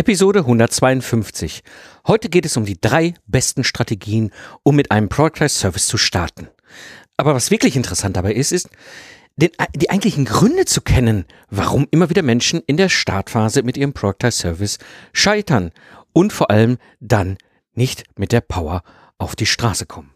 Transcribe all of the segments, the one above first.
Episode 152. Heute geht es um die drei besten Strategien, um mit einem Productized Service zu starten. Aber was wirklich interessant dabei ist, ist, den, die eigentlichen Gründe zu kennen, warum immer wieder Menschen in der Startphase mit ihrem Productized Service scheitern und vor allem dann nicht mit der Power auf die Straße kommen.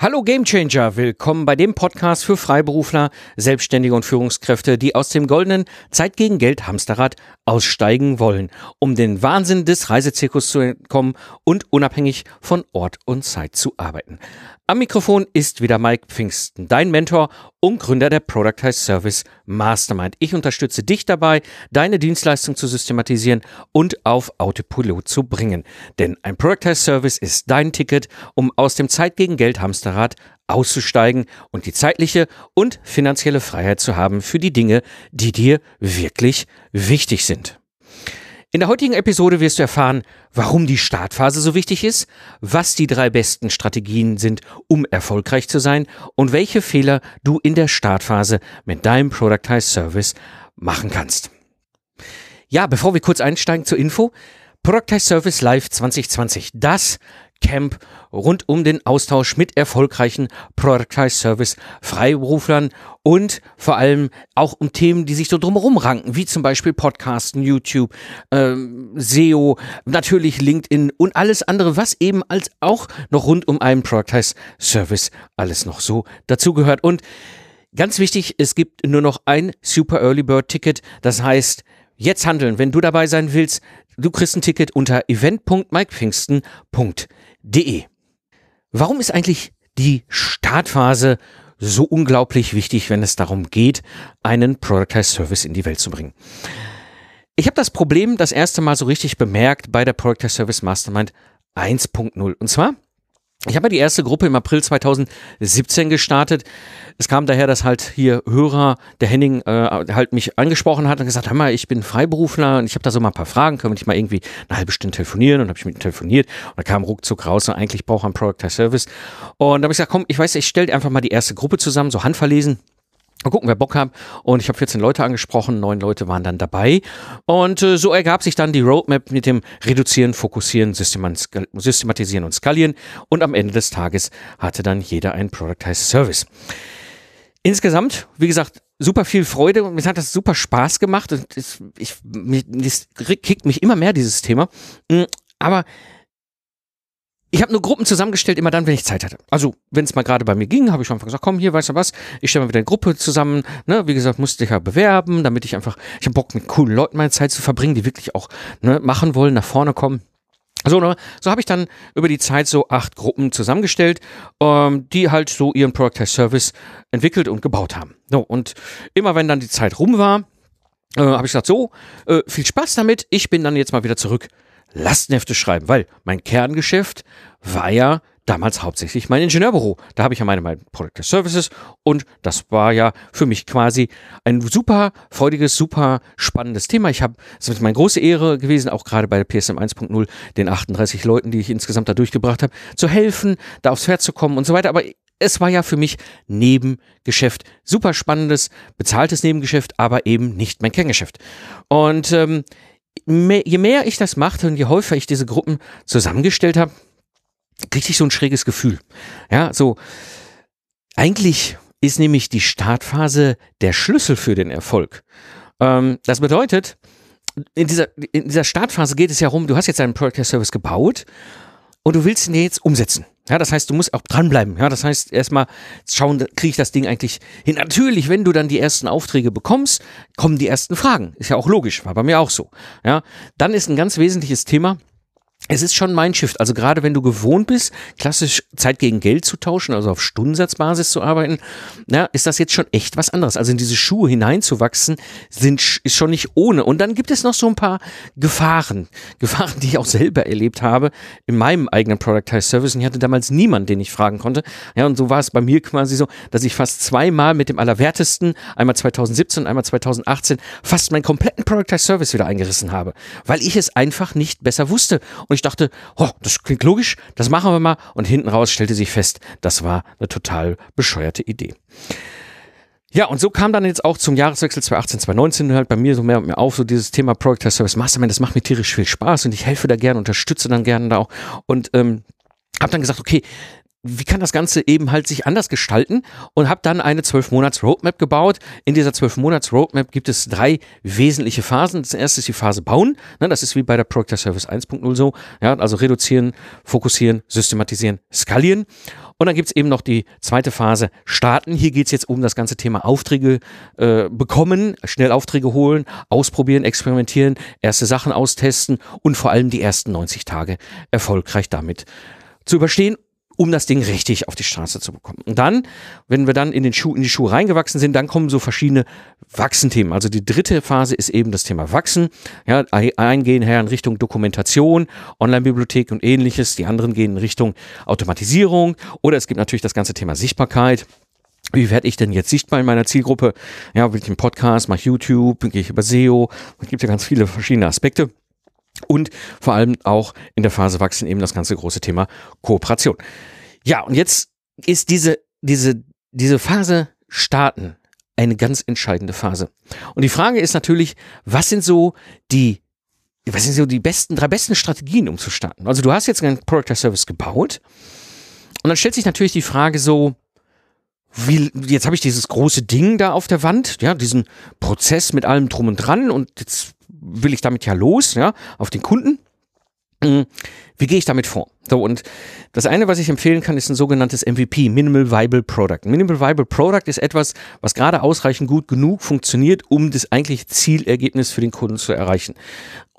Hallo Gamechanger, willkommen bei dem Podcast für Freiberufler, Selbstständige und Führungskräfte, die aus dem goldenen Zeit gegen Geld Hamsterrad aussteigen wollen, um den Wahnsinn des Reisezirkus zu entkommen und unabhängig von Ort und Zeit zu arbeiten. Am Mikrofon ist wieder Mike Pfingsten, dein Mentor und Gründer der Productize Service Mastermind. Ich unterstütze dich dabei, deine Dienstleistung zu systematisieren und auf Autopilot zu bringen. Denn ein Productize Service ist dein Ticket, um aus dem Zeit gegen Geld Hamsterrad auszusteigen und die zeitliche und finanzielle Freiheit zu haben für die Dinge, die dir wirklich wichtig sind. In der heutigen Episode wirst du erfahren, warum die Startphase so wichtig ist, was die drei besten Strategien sind, um erfolgreich zu sein und welche Fehler du in der Startphase mit deinem Productized Service machen kannst. Ja, bevor wir kurz einsteigen zur Info, Productized Service Live 2020, das Camp rund um den Austausch mit erfolgreichen Productized Service Freiberuflern und vor allem auch um Themen, die sich so drumherum ranken, wie zum Beispiel Podcasten, YouTube, ähm, SEO, natürlich LinkedIn und alles andere, was eben als auch noch rund um einen Productized Service alles noch so dazugehört. Und ganz wichtig, es gibt nur noch ein Super Early Bird Ticket, das heißt, jetzt handeln, wenn du dabei sein willst, du kriegst ein Ticket unter event.mikepfingsten.de www.startphase.de. Warum ist eigentlich die Startphase so unglaublich wichtig, wenn es darum geht, einen Productized Service in die Welt zu bringen? Ich habe das Problem das erste Mal so richtig bemerkt bei der Productized Service Mastermind 1.0. Und zwar ich habe ja die erste Gruppe im April 2017 gestartet. Es kam daher, dass halt hier Hörer, der Henning, äh, halt mich angesprochen hat und gesagt, hör mal, ich bin Freiberufler und ich habe da so mal ein paar Fragen, können wir nicht mal irgendwie eine halbe Stunde telefonieren? Und habe ich mit ihm telefoniert und da kam ruckzuck raus und eigentlich braucht er einen Product Service. Und da habe ich gesagt, komm, ich weiß, ich stelle einfach mal die erste Gruppe zusammen, so handverlesen. Mal gucken, wer Bock hat. Und ich habe 14 Leute angesprochen, neun Leute waren dann dabei. Und äh, so ergab sich dann die Roadmap mit dem Reduzieren, Fokussieren, Systematisieren und Skalieren. Und am Ende des Tages hatte dann jeder einen Productized Service. Insgesamt, wie gesagt, super viel Freude und mir hat das super Spaß gemacht. Und ich, ich, das kickt mich immer mehr, dieses Thema. Mm, aber ich habe nur Gruppen zusammengestellt, immer dann, wenn ich Zeit hatte. Also, wenn es mal gerade bei mir ging, habe ich einfach gesagt, komm, hier, weißt du was, ich stelle mal wieder eine Gruppe zusammen. Ne? Wie gesagt, musste ich ja bewerben, damit ich einfach, ich habe Bock, mit coolen Leuten meine Zeit zu verbringen, die wirklich auch ne, machen wollen, nach vorne kommen. So, ne, so habe ich dann über die Zeit so acht Gruppen zusammengestellt, ähm, die halt so ihren Product as Service entwickelt und gebaut haben. So, und immer wenn dann die Zeit rum war, äh, habe ich gesagt, so, äh, viel Spaß damit, ich bin dann jetzt mal wieder zurück Lastenhefte schreiben, weil mein Kerngeschäft war ja damals hauptsächlich mein Ingenieurbüro. Da habe ich ja meine, meine Product Services und das war ja für mich quasi ein super freudiges, super spannendes Thema. Ich habe, es ist meine große Ehre gewesen, auch gerade bei der PSM 1.0, den 38 Leuten, die ich insgesamt da durchgebracht habe, zu helfen, da aufs Pferd zu kommen und so weiter. Aber es war ja für mich Nebengeschäft. Super spannendes, bezahltes Nebengeschäft, aber eben nicht mein Kerngeschäft. Und ähm, je mehr ich das machte und je häufiger ich diese Gruppen zusammengestellt habe, kriegte ich so ein schräges Gefühl. Ja, so eigentlich ist nämlich die Startphase der Schlüssel für den Erfolg. Ähm, das bedeutet, in dieser, in dieser Startphase geht es ja rum, du hast jetzt einen Product Service gebaut und du willst ihn jetzt umsetzen. Ja, das heißt, du musst auch dranbleiben. Ja, das heißt, erstmal schauen, kriege ich das Ding eigentlich hin. Natürlich, wenn du dann die ersten Aufträge bekommst, kommen die ersten Fragen. Ist ja auch logisch, war bei mir auch so. Ja, dann ist ein ganz wesentliches Thema, es ist schon mein Shift. Also gerade wenn du gewohnt bist, klassisch Zeit gegen Geld zu tauschen, also auf Stundensatzbasis zu arbeiten, na, ist das jetzt schon echt was anderes. Also in diese Schuhe hineinzuwachsen, sind, ist schon nicht ohne. Und dann gibt es noch so ein paar Gefahren. Gefahren, die ich auch selber erlebt habe in meinem eigenen Productized Service. Und ich hatte damals niemanden, den ich fragen konnte. Ja, und so war es bei mir quasi so, dass ich fast zweimal mit dem Allerwertesten, einmal 2017 einmal 2018, fast meinen kompletten Productized Service wieder eingerissen habe. Weil ich es einfach nicht besser wusste. Und ich dachte, oh, das klingt logisch, das machen wir mal. Und hinten raus stellte sich fest, das war eine total bescheuerte Idee. Ja, und so kam dann jetzt auch zum Jahreswechsel 2018, 2019 halt bei mir so mehr und mehr auf, so dieses Thema Test Service Mastermind, das macht mir tierisch viel Spaß und ich helfe da gerne, unterstütze dann gerne da auch und ähm, habe dann gesagt, okay, wie kann das Ganze eben halt sich anders gestalten und habe dann eine 12-Monats-Roadmap gebaut. In dieser 12-Monats-Roadmap gibt es drei wesentliche Phasen. Das erste ist die Phase Bauen. Ne, das ist wie bei der Project Service 1.0 so. Ja, also reduzieren, fokussieren, systematisieren, skalieren. Und dann gibt's eben noch die zweite Phase, starten. Hier geht's jetzt um das ganze Thema Aufträge äh, bekommen, schnell Aufträge holen, ausprobieren, experimentieren, erste Sachen austesten und vor allem die ersten 90 Tage erfolgreich damit zu überstehen um das Ding richtig auf die Straße zu bekommen. Und dann, wenn wir dann in, den Schuh, in die Schuhe reingewachsen sind, dann kommen so verschiedene Wachsenthemen. Also die dritte Phase ist eben das Thema Wachsen. Ja, eingehen her in Richtung Dokumentation, Online-Bibliothek und ähnliches. Die anderen gehen in Richtung Automatisierung. Oder es gibt natürlich das ganze Thema Sichtbarkeit. Wie werde ich denn jetzt sichtbar in meiner Zielgruppe? Ja, will ich einen Podcast, mache YouTube, gehe ich über SEO. Es gibt ja ganz viele verschiedene Aspekte. Und vor allem auch in der Phase wachsen eben das ganze große Thema Kooperation. Ja, und jetzt ist diese, diese, diese Phase starten eine ganz entscheidende Phase. Und die Frage ist natürlich, was sind so die, was sind so die besten, drei besten Strategien, um zu starten? Also du hast jetzt einen Product Service gebaut und dann stellt sich natürlich die Frage so, wie, jetzt habe ich dieses große Ding da auf der Wand, ja, diesen Prozess mit allem drum und dran und jetzt will ich damit ja los, ja, auf den Kunden. Wie gehe ich damit vor? So, und das eine, was ich empfehlen kann, ist ein sogenanntes MVP, Minimal Viable Product. Minimal Viable Product ist etwas, was gerade ausreichend gut genug funktioniert, um das eigentliche Zielergebnis für den Kunden zu erreichen.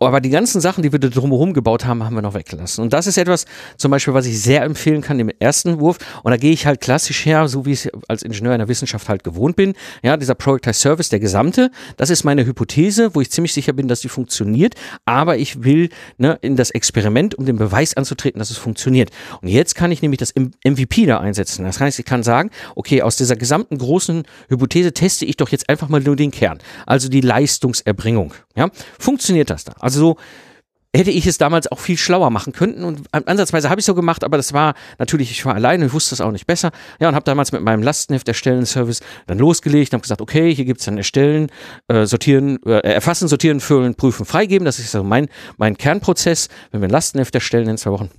Aber die ganzen Sachen, die wir da drumherum gebaut haben, haben wir noch weggelassen. Und das ist etwas, zum Beispiel, was ich sehr empfehlen kann im ersten Wurf. Und da gehe ich halt klassisch her, so wie ich es als Ingenieur in der Wissenschaft halt gewohnt bin. Ja, dieser Productized Service, der gesamte, das ist meine Hypothese, wo ich ziemlich sicher bin, dass die funktioniert. Aber ich will ne, in das Experiment, um den Beweis anzutreten, dass es funktioniert. Und jetzt kann ich nämlich das MVP da einsetzen. Das heißt, ich kann sagen, okay, aus dieser gesamten großen Hypothese teste ich doch jetzt einfach mal nur den Kern. Also die Leistungserbringung. Ja, funktioniert das da? Also so hätte ich es damals auch viel schlauer machen können und ansatzweise habe ich so gemacht, aber das war natürlich, ich war alleine, ich wusste es auch nicht besser. Ja, und habe damals mit meinem Lastenheft erstellen Service dann losgelegt und habe gesagt, okay, hier gibt's dann erstellen, äh, sortieren, äh, erfassen, sortieren, füllen, prüfen, freigeben. Das ist so mein, mein Kernprozess, wenn wir ein Lastenheft erstellen in zwei Wochen.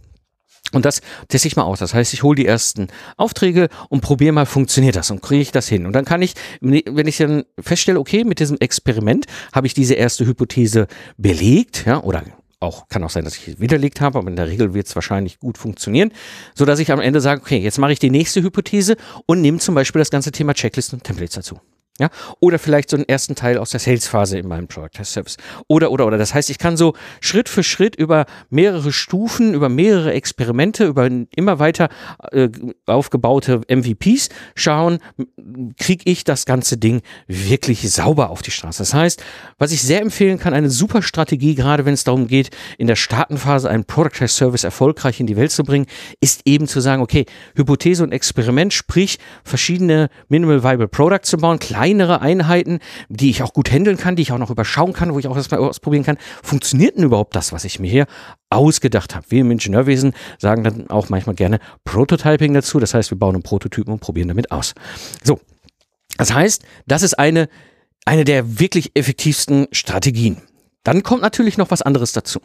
Und das teste ich mal aus. Das heißt, ich hole die ersten Aufträge und probiere mal, funktioniert das und kriege ich das hin. Und dann kann ich, wenn ich dann feststelle, okay, mit diesem Experiment habe ich diese erste Hypothese belegt, ja, oder auch kann auch sein, dass ich es widerlegt habe, aber in der Regel wird es wahrscheinlich gut funktionieren, so dass ich am Ende sage, okay, jetzt mache ich die nächste Hypothese und nehme zum Beispiel das ganze Thema Checklisten und Templates dazu. Ja, oder vielleicht so einen ersten Teil aus der Sales-Phase in meinem Product Test Service. Oder, oder, oder. Das heißt, ich kann so Schritt für Schritt über mehrere Stufen, über mehrere Experimente, über immer weiter äh, aufgebaute MVPs schauen, kriege ich das ganze Ding wirklich sauber auf die Straße. Das heißt, was ich sehr empfehlen kann, eine super Strategie, gerade wenn es darum geht, in der Startenphase einen Product Test Service erfolgreich in die Welt zu bringen, ist eben zu sagen, okay, Hypothese und Experiment, sprich verschiedene Minimal Viable Products zu bauen, klein kleinere Einheiten, die ich auch gut handeln kann, die ich auch noch überschauen kann, wo ich auch erstmal ausprobieren kann. Funktioniert denn überhaupt das, was ich mir hier ausgedacht habe? Wir im Ingenieurwesen sagen dann auch manchmal gerne Prototyping dazu. Das heißt, wir bauen einen Prototypen und probieren damit aus. So. Das heißt, das ist eine, eine der wirklich effektivsten Strategien. Dann kommt natürlich noch was anderes dazu.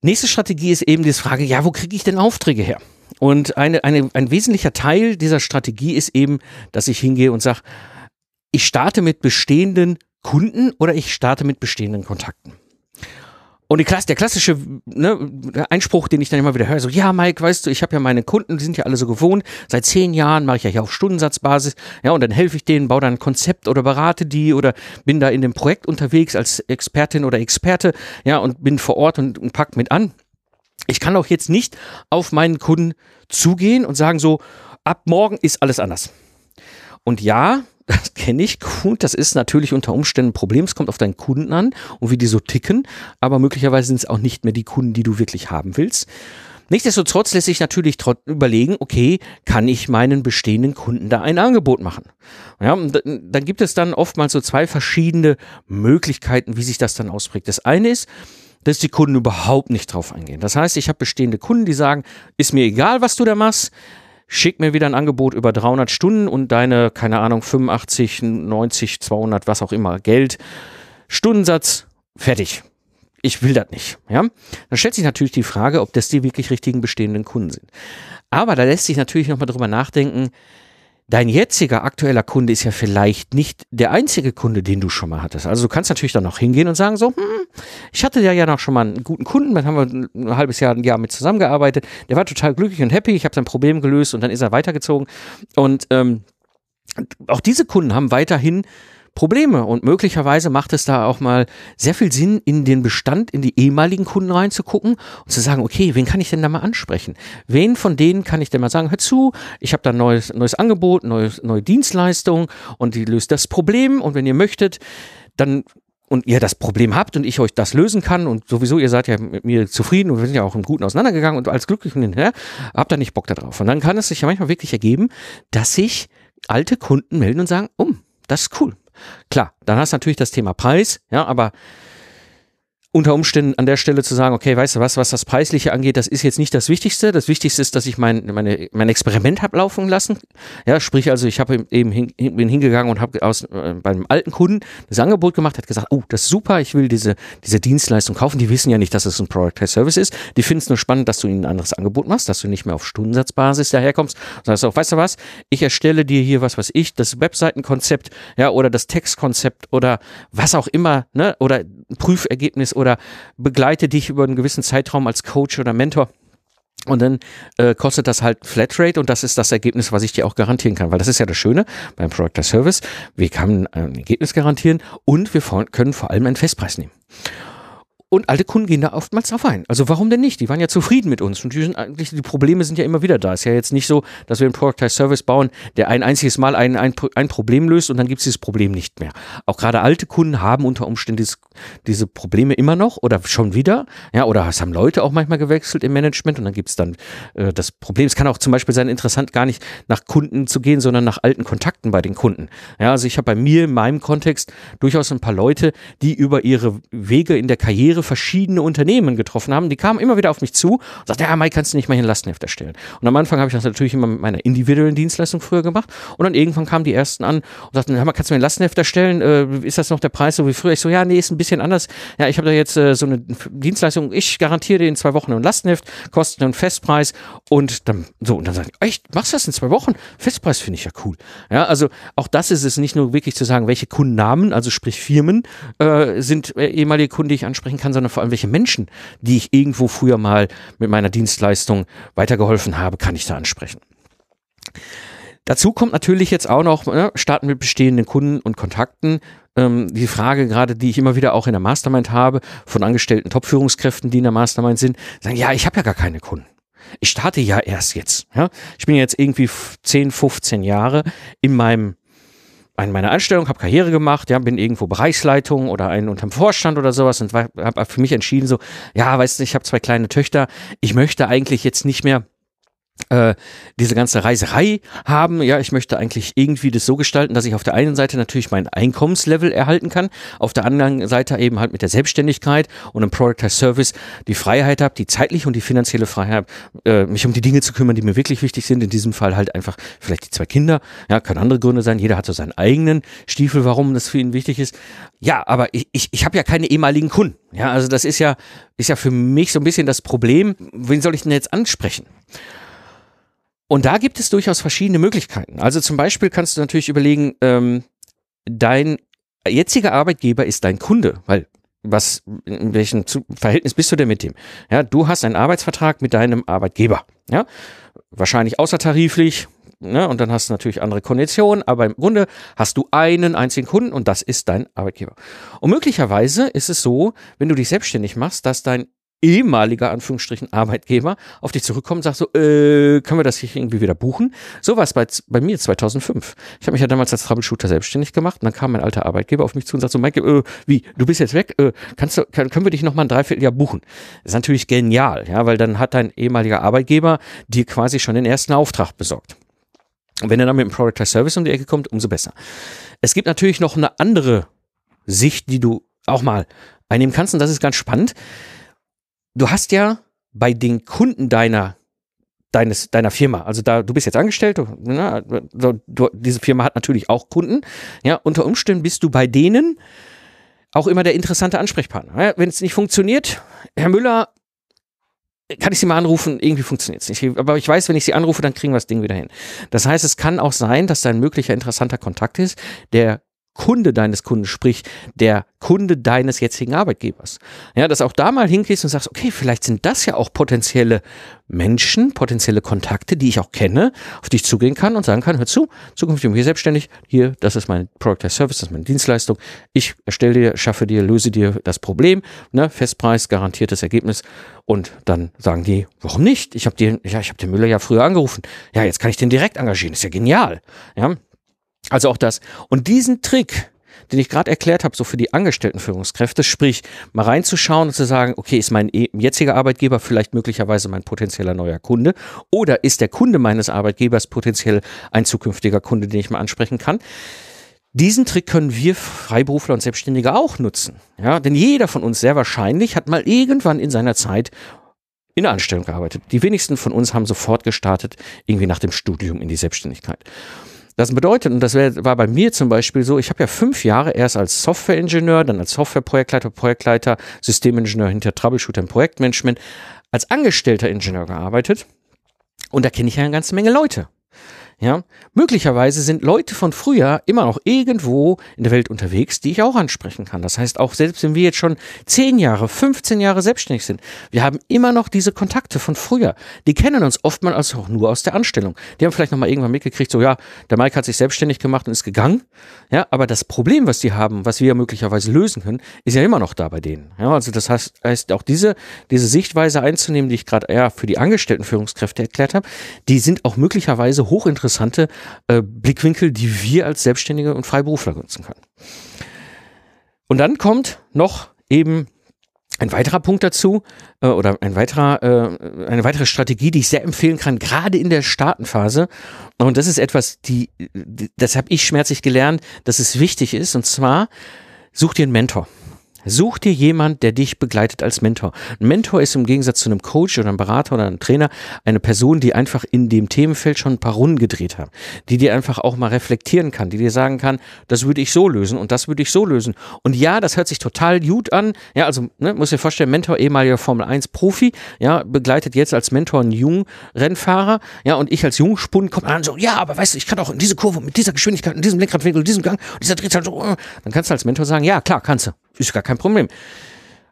Nächste Strategie ist eben die Frage, ja, wo kriege ich denn Aufträge her? Und eine, eine, ein wesentlicher Teil dieser Strategie ist eben, dass ich hingehe und sage, ich starte mit bestehenden Kunden oder ich starte mit bestehenden Kontakten. Und die Klasse, der klassische ne, Einspruch, den ich dann immer wieder höre, so, ja, Mike, weißt du, ich habe ja meine Kunden, die sind ja alle so gewohnt, seit zehn Jahren mache ich ja hier auf Stundensatzbasis, ja, und dann helfe ich denen, baue dann ein Konzept oder berate die oder bin da in dem Projekt unterwegs als Expertin oder Experte, ja, und bin vor Ort und, und pack mit an. Ich kann auch jetzt nicht auf meinen Kunden zugehen und sagen so, ab morgen ist alles anders. Und ja, das kenne ich gut. Das ist natürlich unter Umständen ein Problem. Es kommt auf deinen Kunden an und wie die so ticken. Aber möglicherweise sind es auch nicht mehr die Kunden, die du wirklich haben willst. Nichtsdestotrotz lässt sich natürlich überlegen, okay, kann ich meinen bestehenden Kunden da ein Angebot machen? Ja, dann gibt es dann oftmals so zwei verschiedene Möglichkeiten, wie sich das dann ausprägt. Das eine ist, dass die Kunden überhaupt nicht drauf eingehen. Das heißt, ich habe bestehende Kunden, die sagen, ist mir egal, was du da machst, schick mir wieder ein Angebot über 300 Stunden und deine, keine Ahnung, 85, 90, 200, was auch immer, Geld, Stundensatz, fertig. Ich will das nicht. Ja? Dann stellt sich natürlich die Frage, ob das die wirklich richtigen bestehenden Kunden sind. Aber da lässt sich natürlich nochmal drüber nachdenken, dein jetziger aktueller Kunde ist ja vielleicht nicht der einzige Kunde, den du schon mal hattest. Also du kannst natürlich dann noch hingehen und sagen so, hm, ich hatte ja ja noch schon mal einen guten Kunden, dann haben wir ein halbes Jahr, ein Jahr mit zusammengearbeitet. Der war total glücklich und happy. Ich habe sein Problem gelöst und dann ist er weitergezogen. Und ähm, auch diese Kunden haben weiterhin Probleme. Und möglicherweise macht es da auch mal sehr viel Sinn, in den Bestand, in die ehemaligen Kunden reinzugucken und zu sagen, okay, wen kann ich denn da mal ansprechen? Wen von denen kann ich denn mal sagen, hör zu, ich habe da ein neues, neues Angebot, neues, neue Dienstleistung und die löst das Problem. Und wenn ihr möchtet, dann und ihr das Problem habt und ich euch das lösen kann und sowieso ihr seid ja mit mir zufrieden und wir sind ja auch im Guten auseinandergegangen und als glücklich und hinterher, habt ihr nicht Bock darauf. Und dann kann es sich ja manchmal wirklich ergeben, dass sich alte Kunden melden und sagen, um, das ist cool. Klar, dann hast du natürlich das Thema Preis, ja, aber unter Umständen an der Stelle zu sagen, okay, weißt du was, was das Preisliche angeht, das ist jetzt nicht das Wichtigste. Das Wichtigste ist, dass ich mein, meine, mein Experiment habe laufen lassen. Ja, sprich also, ich habe eben hin, bin hingegangen und habe aus äh, beim alten Kunden das Angebot gemacht, hat gesagt, oh, das ist super, ich will diese, diese Dienstleistung kaufen. Die wissen ja nicht, dass es ein Product Service ist. Die finden es nur spannend, dass du ihnen ein anderes Angebot machst, dass du nicht mehr auf Stundensatzbasis daherkommst. Und sagst auch, weißt du was, ich erstelle dir hier was, was ich, das Webseitenkonzept, ja, oder das Textkonzept oder was auch immer, ne, oder Prüfergebnis oder oder begleite dich über einen gewissen Zeitraum als Coach oder Mentor. Und dann äh, kostet das halt Flatrate und das ist das Ergebnis, was ich dir auch garantieren kann. Weil das ist ja das Schöne beim Product Service. Wir können ein Ergebnis garantieren und wir können vor allem einen Festpreis nehmen. Und alte Kunden gehen da oftmals drauf ein. Also warum denn nicht? Die waren ja zufrieden mit uns. Und die, sind eigentlich, die Probleme sind ja immer wieder da. Es ist ja jetzt nicht so, dass wir einen Productized Service bauen, der ein einziges Mal ein, ein, ein Problem löst und dann gibt es dieses Problem nicht mehr. Auch gerade alte Kunden haben unter Umständen dieses, diese Probleme immer noch oder schon wieder. Ja, oder es haben Leute auch manchmal gewechselt im Management und dann gibt es dann äh, das Problem. Es kann auch zum Beispiel sein, interessant gar nicht nach Kunden zu gehen, sondern nach alten Kontakten bei den Kunden. Ja, also ich habe bei mir in meinem Kontext durchaus ein paar Leute, die über ihre Wege in der Karriere verschiedene Unternehmen getroffen haben. Die kamen immer wieder auf mich zu und sagten, ja, Mike, kannst du nicht mal hier ein Lastenheft erstellen? Und am Anfang habe ich das natürlich immer mit meiner individuellen Dienstleistung früher gemacht. Und dann irgendwann kamen die ersten an und sagten, hör mal, kannst du mir ein Lastenheft erstellen? Äh, ist das noch der Preis so wie früher? Ich so, ja, nee, ist ein bisschen anders. Ja, ich habe da jetzt äh, so eine Dienstleistung. Ich garantiere dir in zwei Wochen ein Lastenheft, kostet einen Festpreis. Und dann, so, und dann sagen, echt, machst du das in zwei Wochen? Festpreis finde ich ja cool. Ja, also auch das ist es nicht nur wirklich zu sagen, welche Kundennamen, also sprich Firmen, äh, sind äh, ehemalige Kunden, die ich ansprechen kann, sondern vor allem welche Menschen, die ich irgendwo früher mal mit meiner Dienstleistung weitergeholfen habe, kann ich da ansprechen. Dazu kommt natürlich jetzt auch noch, ne, starten mit bestehenden Kunden und Kontakten. Ähm, die Frage gerade, die ich immer wieder auch in der Mastermind habe, von angestellten Top-Führungskräften, die in der Mastermind sind, sagen, ja, ich habe ja gar keine Kunden. Ich starte ja erst jetzt. Ja? Ich bin jetzt irgendwie 10, 15 Jahre in meinem an meiner Anstellung, habe Karriere gemacht, ja, bin irgendwo Bereichsleitung oder ein unterm Vorstand oder sowas und habe für mich entschieden so, ja, weißt du, ich habe zwei kleine Töchter, ich möchte eigentlich jetzt nicht mehr äh, diese ganze Reiserei haben. Ja, ich möchte eigentlich irgendwie das so gestalten, dass ich auf der einen Seite natürlich mein Einkommenslevel erhalten kann, auf der anderen Seite eben halt mit der Selbstständigkeit und einem Product as Service die Freiheit habe, die zeitliche und die finanzielle Freiheit, äh, mich um die Dinge zu kümmern, die mir wirklich wichtig sind. In diesem Fall halt einfach vielleicht die zwei Kinder. Ja, kann andere Gründe sein. Jeder hat so seinen eigenen Stiefel, warum das für ihn wichtig ist. Ja, aber ich, ich, ich habe ja keine ehemaligen Kunden. Ja, also das ist ja, ist ja für mich so ein bisschen das Problem. Wen soll ich denn jetzt ansprechen? Und da gibt es durchaus verschiedene Möglichkeiten. Also zum Beispiel kannst du natürlich überlegen, ähm, dein jetziger Arbeitgeber ist dein Kunde, weil was, in welchem Verhältnis bist du denn mit dem? Ja, du hast einen Arbeitsvertrag mit deinem Arbeitgeber. Ja, wahrscheinlich außertariflich. Ne, und dann hast du natürlich andere Konditionen, aber im Grunde hast du einen einzigen Kunden und das ist dein Arbeitgeber. Und möglicherweise ist es so, wenn du dich selbstständig machst, dass dein ehemaliger Anführungsstrichen Arbeitgeber auf dich zurückkommt und sagt so, äh, können wir das hier irgendwie wieder buchen? So war es bei, bei mir 2005. Ich habe mich ja damals als Troubleshooter selbstständig gemacht und dann kam mein alter Arbeitgeber auf mich zu und sagt so, Mike, äh, wie, du bist jetzt weg, äh, kannst du, kann, können wir dich noch mal ein Dreivierteljahr buchen? Das ist natürlich genial, ja, weil dann hat dein ehemaliger Arbeitgeber dir quasi schon den ersten Auftrag besorgt. Und wenn er dann mit dem Product Service um die Ecke kommt, umso besser. Es gibt natürlich noch eine andere Sicht, die du auch mal einnehmen kannst und das ist ganz spannend du hast ja bei den Kunden deiner deines deiner Firma, also da du bist jetzt angestellt, na, du, du, diese Firma hat natürlich auch Kunden, ja, unter Umständen bist du bei denen auch immer der interessante Ansprechpartner. Ja, wenn es nicht funktioniert, Herr Müller, kann ich Sie mal anrufen, irgendwie funktioniert es nicht. Aber ich weiß, wenn ich Sie anrufe, dann kriegen wir das Ding wieder hin. Das heißt, es kann auch sein, dass da ein möglicher interessanter Kontakt ist, der Kunde deines Kunden, sprich der Kunde deines jetzigen Arbeitgebers. Ja, dass auch da mal hingehst und sagst, okay, vielleicht sind das ja auch potenzielle Menschen, potenzielle Kontakte, die ich auch kenne, auf die ich zugehen kann und sagen kann, hör zu, zukünftig bin ich selbstständig, hier, das ist mein Product as Service, das ist meine Dienstleistung, ich erstelle dir, schaffe dir, löse dir das Problem, ne, Festpreis, garantiertes Ergebnis und dann sagen die, warum nicht? Ich habe dir, ja, ich habe den Müller ja früher angerufen. Ja, jetzt kann ich den direkt engagieren, ist ja genial. Ja, also auch das. Und diesen Trick, den ich gerade erklärt habe, so für die angestellten Führungskräfte, sprich mal reinzuschauen und zu sagen, okay, ist mein e-, jetziger Arbeitgeber vielleicht möglicherweise mein potenzieller neuer Kunde oder ist der Kunde meines Arbeitgebers potenziell ein zukünftiger Kunde, den ich mal ansprechen kann. Diesen Trick können wir Freiberufler und Selbstständige auch nutzen. Ja, denn jeder von uns sehr wahrscheinlich hat mal irgendwann in seiner Zeit in der Anstellung gearbeitet. Die wenigsten von uns haben sofort gestartet, irgendwie nach dem Studium in die Selbstständigkeit. Das bedeutet, und das war bei mir zum Beispiel so, ich habe ja fünf Jahre erst als Softwareingenieur, dann als Softwareprojektleiter, Projektleiter, Systemingenieur hinter Troubleshooter im Projektmanagement, als angestellter Ingenieur gearbeitet. Und da kenne ich ja eine ganze Menge Leute. Ja, möglicherweise sind Leute von früher immer noch irgendwo in der Welt unterwegs, die ich auch ansprechen kann. Das heißt, auch selbst wenn wir jetzt schon 10 Jahre, 15 Jahre selbstständig sind, wir haben immer noch diese Kontakte von früher. Die kennen uns oftmals auch nur aus der Anstellung. Die haben vielleicht nochmal irgendwann mitgekriegt, so ja, der Mike hat sich selbstständig gemacht und ist gegangen. Ja, aber das Problem, was die haben, was wir möglicherweise lösen können, ist ja immer noch da bei denen. Ja, also das heißt, heißt auch diese, diese Sichtweise einzunehmen, die ich gerade eher für die angestellten Führungskräfte erklärt habe, die sind auch möglicherweise hochinteressant interessante äh, Blickwinkel, die wir als Selbstständige und Freiberufler nutzen können. Und dann kommt noch eben ein weiterer Punkt dazu äh, oder ein weiterer, äh, eine weitere Strategie, die ich sehr empfehlen kann, gerade in der Startenphase. Und das ist etwas, die, die das habe ich schmerzlich gelernt, dass es wichtig ist. Und zwar such dir einen Mentor. Such dir jemand, der dich begleitet als Mentor. Ein Mentor ist im Gegensatz zu einem Coach oder einem Berater oder einem Trainer eine Person, die einfach in dem Themenfeld schon ein paar Runden gedreht hat, die dir einfach auch mal reflektieren kann, die dir sagen kann, das würde ich so lösen und das würde ich so lösen. Und ja, das hört sich total gut an. Ja, also ne, muss dir vorstellen, Mentor ehemaliger Formel 1 Profi, ja, begleitet jetzt als Mentor einen jungen Rennfahrer, ja, und ich als Jungspund komme an so, ja, aber weißt du, ich kann auch in diese Kurve mit dieser Geschwindigkeit, in diesem Lenkradwinkel, in diesem Gang, dieser Drehzahl so, äh. dann kannst du als Mentor sagen, ja, klar, kannst du. Ist gar kein Problem.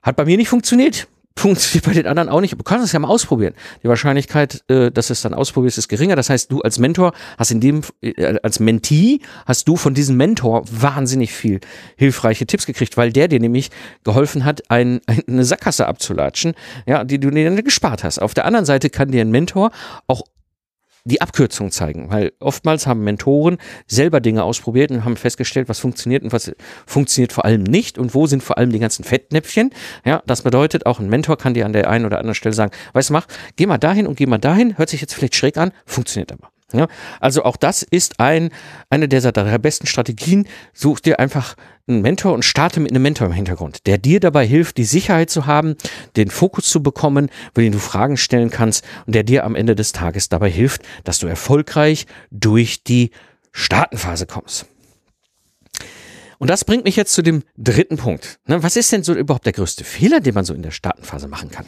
Hat bei mir nicht funktioniert. Funktioniert bei den anderen auch nicht. Du kannst es ja mal ausprobieren. Die Wahrscheinlichkeit, äh, dass es dann ausprobierst, ist geringer. Das heißt, du als Mentor hast in dem, äh, als Mentee, hast du von diesem Mentor wahnsinnig viel hilfreiche Tipps gekriegt, weil der dir nämlich geholfen hat, ein, eine Sackgasse abzulatschen, ja, die du dir dann gespart hast. Auf der anderen Seite kann dir ein Mentor auch die Abkürzung zeigen, weil oftmals haben Mentoren selber Dinge ausprobiert und haben festgestellt, was funktioniert und was funktioniert vor allem nicht und wo sind vor allem die ganzen Fettnäpfchen. Ja, das bedeutet, auch ein Mentor kann dir an der einen oder anderen Stelle sagen, weißt du, mach, geh mal dahin und geh mal dahin, hört sich jetzt vielleicht schräg an, funktioniert aber. Ja, also auch das ist ein, eine der, der besten Strategien. Such dir einfach einen Mentor und starte mit einem Mentor im Hintergrund, der dir dabei hilft, die Sicherheit zu haben, den Fokus zu bekommen, über den du Fragen stellen kannst und der dir am Ende des Tages dabei hilft, dass du erfolgreich durch die Startenphase kommst. Und das bringt mich jetzt zu dem dritten Punkt. Ne, was ist denn so überhaupt der größte Fehler, den man so in der Startenphase machen kann?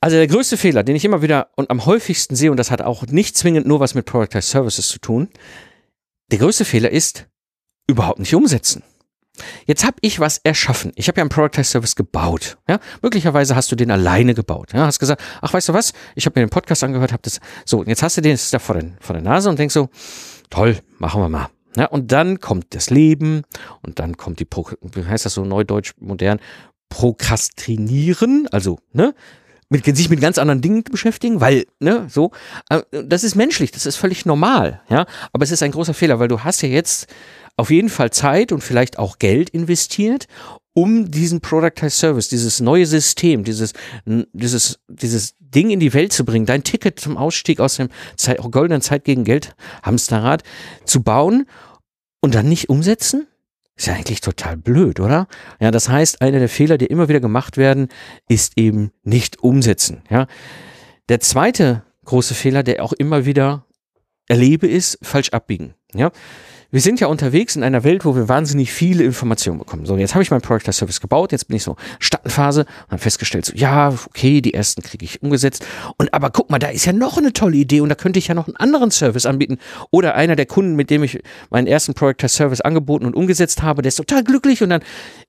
Also der größte Fehler, den ich immer wieder und am häufigsten sehe, und das hat auch nicht zwingend nur was mit Productized Services zu tun, der größte Fehler ist, überhaupt nicht umsetzen. Jetzt habe ich was erschaffen. Ich habe ja einen Productize Service gebaut. Ja? Möglicherweise hast du den alleine gebaut. Ja? Hast gesagt, ach, weißt du was? Ich habe mir den Podcast angehört, habe das. So, jetzt hast du den jetzt da vor, den, vor der Nase und denkst so, toll, machen wir mal. Ja, und dann kommt das Leben und dann kommt die, Pro wie heißt das so neudeutsch modern, Prokrastinieren, also, ne? Mit, sich mit ganz anderen Dingen beschäftigen, weil, ne, so, das ist menschlich, das ist völlig normal, ja, aber es ist ein großer Fehler, weil du hast ja jetzt auf jeden Fall Zeit und vielleicht auch Geld investiert, um diesen Productized Service, dieses neue System, dieses, dieses, dieses Ding in die Welt zu bringen, dein Ticket zum Ausstieg aus dem Zeit, goldenen Zeit gegen Geld Hamsterrad zu bauen und dann nicht umsetzen? Ist ja eigentlich total blöd, oder? Ja, das heißt, einer der Fehler, die immer wieder gemacht werden, ist eben nicht umsetzen, ja. Der zweite große Fehler, der auch immer wieder erlebe, ist falsch abbiegen, ja wir sind ja unterwegs in einer Welt, wo wir wahnsinnig viele Informationen bekommen. So, jetzt habe ich meinen Product Service gebaut, jetzt bin ich so Startenphase und habe festgestellt, so, ja, okay, die ersten kriege ich umgesetzt. Und aber guck mal, da ist ja noch eine tolle Idee und da könnte ich ja noch einen anderen Service anbieten. Oder einer der Kunden, mit dem ich meinen ersten Product Service angeboten und umgesetzt habe, der ist total glücklich und dann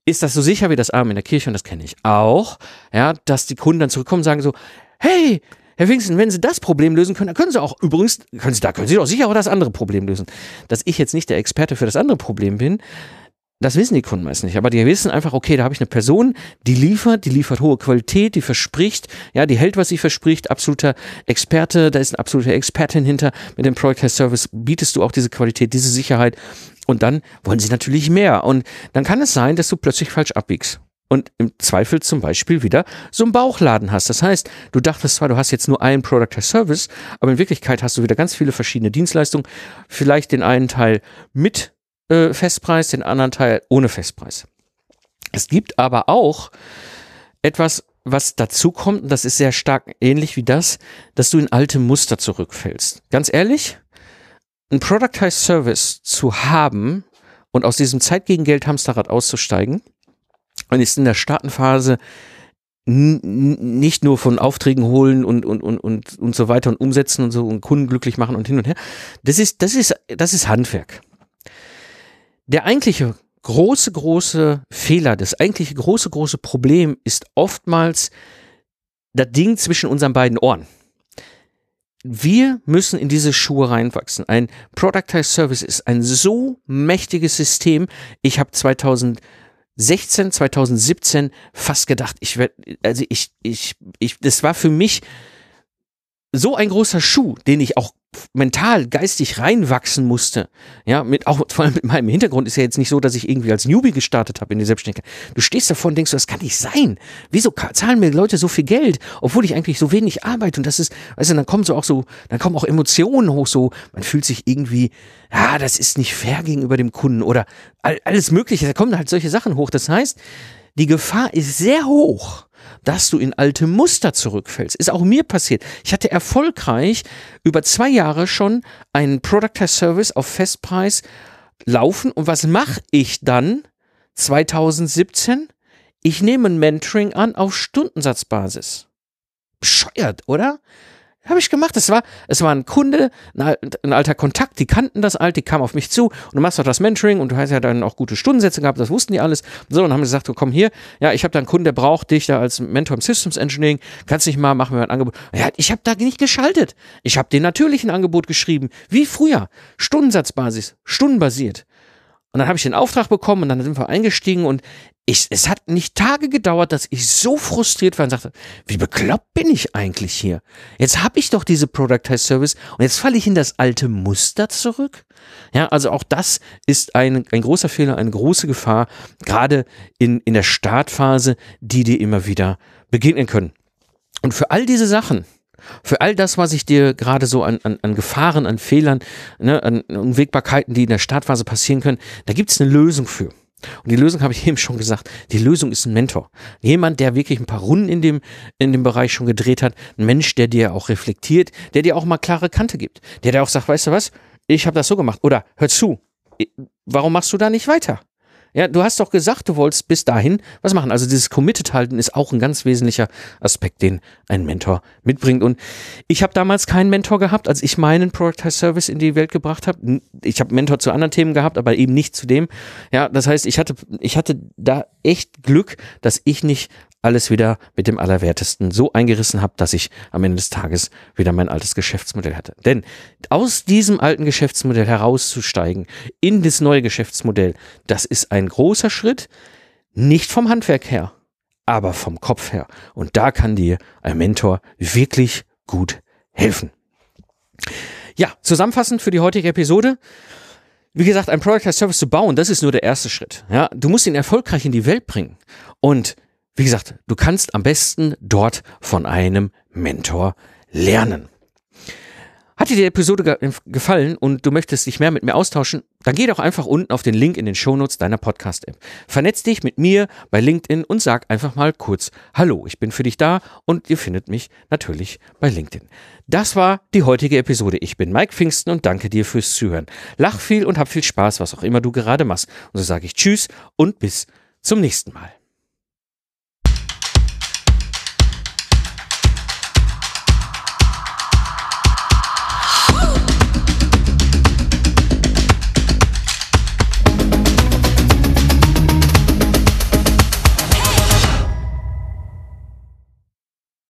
ist das so sicher wie das Arm in der Kirche und das kenne ich auch, ja, dass die Kunden dann zurückkommen und sagen so, hey, Herr Pfingsten, wenn Sie das Problem lösen können, dann können Sie auch übrigens, können Sie, da können Sie doch sicher auch das andere Problem lösen. Dass ich jetzt nicht der Experte für das andere Problem bin, das wissen die Kunden meist nicht, aber die wissen einfach, okay, da habe ich eine Person, die liefert, die liefert hohe Qualität, die verspricht, ja, die hält, was sie verspricht, absoluter Experte, da ist eine absolute Expertin hinter. Mit dem Project Service bietest du auch diese Qualität, diese Sicherheit und dann wollen sie natürlich mehr und dann kann es sein, dass du plötzlich falsch abbiegst und im Zweifel zum Beispiel wieder so einen Bauchladen hast. Das heißt, du dachtest zwar, du hast jetzt nur einen Product as Service, aber in Wirklichkeit hast du wieder ganz viele verschiedene Dienstleistungen. Vielleicht den einen Teil mit äh, Festpreis, den anderen Teil ohne Festpreis. Es gibt aber auch etwas, was dazu kommt, und das ist sehr stark ähnlich wie das, dass du in alte Muster zurückfällst. Ganz ehrlich, ein Productized Service zu haben und aus diesem Zeit gegen Geld Hamsterrad auszusteigen, und ist in der Startenphase nicht nur von Aufträgen holen und, und, und, und, und so weiter und umsetzen und so und Kunden glücklich machen und hin und her. Das ist, das ist, das ist Handwerk. Der eigentliche große, große Fehler, das eigentliche große, große Problem ist oftmals das Ding zwischen unseren beiden Ohren. Wir müssen in diese Schuhe reinwachsen. Ein Productized Service ist ein so mächtiges System. Ich habe 2000 2016, 2017 fast gedacht, ich werde, also ich, ich, ich, das war für mich so ein großer Schuh, den ich auch mental, geistig reinwachsen musste. Ja, mit auch vor allem mit meinem Hintergrund ist ja jetzt nicht so, dass ich irgendwie als Newbie gestartet habe in die Selbstständigkeit. Du stehst davor und denkst, das kann nicht sein. Wieso zahlen mir Leute so viel Geld, obwohl ich eigentlich so wenig arbeite? Und das ist, weißt du, dann kommen so auch so, dann kommen auch Emotionen hoch, so, man fühlt sich irgendwie, ja, das ist nicht fair gegenüber dem Kunden oder alles Mögliche. Da kommen halt solche Sachen hoch. Das heißt, die Gefahr ist sehr hoch, dass du in alte Muster zurückfällst. Ist auch mir passiert. Ich hatte erfolgreich über zwei Jahre schon einen Product as Service auf Festpreis laufen. Und was mache ich dann 2017? Ich nehme ein Mentoring an auf Stundensatzbasis. Bescheuert, oder? Habe ich gemacht. Es war, es war ein Kunde, ein, alter Kontakt, die kannten das alt, die kam auf mich zu und du machst doch das Mentoring und du hast ja dann auch gute Stundensätze gehabt, das wussten die alles. So, und haben gesagt, du komm hier, ja, ich habe da einen Kunden, der braucht dich da als Mentor im Systems Engineering, kannst nicht mal, machen wir ein Angebot. Ja, ich habe da nicht geschaltet. Ich habe den natürlichen Angebot geschrieben, wie früher, Stundensatzbasis, stundenbasiert. Und dann habe ich den Auftrag bekommen und dann sind wir eingestiegen und ich, es hat nicht Tage gedauert, dass ich so frustriert war und sagte, wie bekloppt bin ich eigentlich hier? Jetzt habe ich doch diese Productized Service und jetzt falle ich in das alte Muster zurück. Ja, also auch das ist ein, ein großer Fehler, eine große Gefahr, gerade in, in der Startphase, die dir immer wieder begegnen können. Und für all diese Sachen, für all das, was ich dir gerade so an, an, an Gefahren, an Fehlern, ne, an Unwägbarkeiten, die in der Startphase passieren können, da gibt es eine Lösung für. Und die Lösung habe ich eben schon gesagt. Die Lösung ist ein Mentor. Jemand, der wirklich ein paar Runden in dem, in dem Bereich schon gedreht hat. Ein Mensch, der dir auch reflektiert, der dir auch mal klare Kante gibt. Der dir auch sagt, weißt du was? Ich habe das so gemacht. Oder hör zu. Warum machst du da nicht weiter? Ja, du hast doch gesagt, du wolltest bis dahin was machen. Also dieses Committed halten ist auch ein ganz wesentlicher Aspekt, den ein Mentor mitbringt. Und ich habe damals keinen Mentor gehabt, als ich meinen Productize Service in die Welt gebracht habe. Ich habe Mentor zu anderen Themen gehabt, aber eben nicht zu dem. Ja, das heißt, ich hatte, ich hatte da echt Glück, dass ich nicht alles wieder mit dem Allerwertesten so eingerissen habe, dass ich am Ende des Tages wieder mein altes Geschäftsmodell hatte. Denn aus diesem alten Geschäftsmodell herauszusteigen in das neue Geschäftsmodell, das ist ein großer Schritt, nicht vom Handwerk her, aber vom Kopf her. Und da kann dir ein Mentor wirklich gut helfen. Ja, zusammenfassend für die heutige Episode. Wie gesagt, ein Product as Service zu bauen, das ist nur der erste Schritt. Ja, du musst ihn erfolgreich in die Welt bringen. Und wie gesagt, du kannst am besten dort von einem Mentor lernen. Hat dir die Episode gefallen und du möchtest dich mehr mit mir austauschen, dann geh doch einfach unten auf den Link in den Shownotes deiner Podcast-App. Vernetz dich mit mir bei LinkedIn und sag einfach mal kurz Hallo, ich bin für dich da und ihr findet mich natürlich bei LinkedIn. Das war die heutige Episode. Ich bin Mike Pfingsten und danke dir fürs Zuhören. Lach viel und hab viel Spaß, was auch immer du gerade machst. Und so sage ich Tschüss und bis zum nächsten Mal.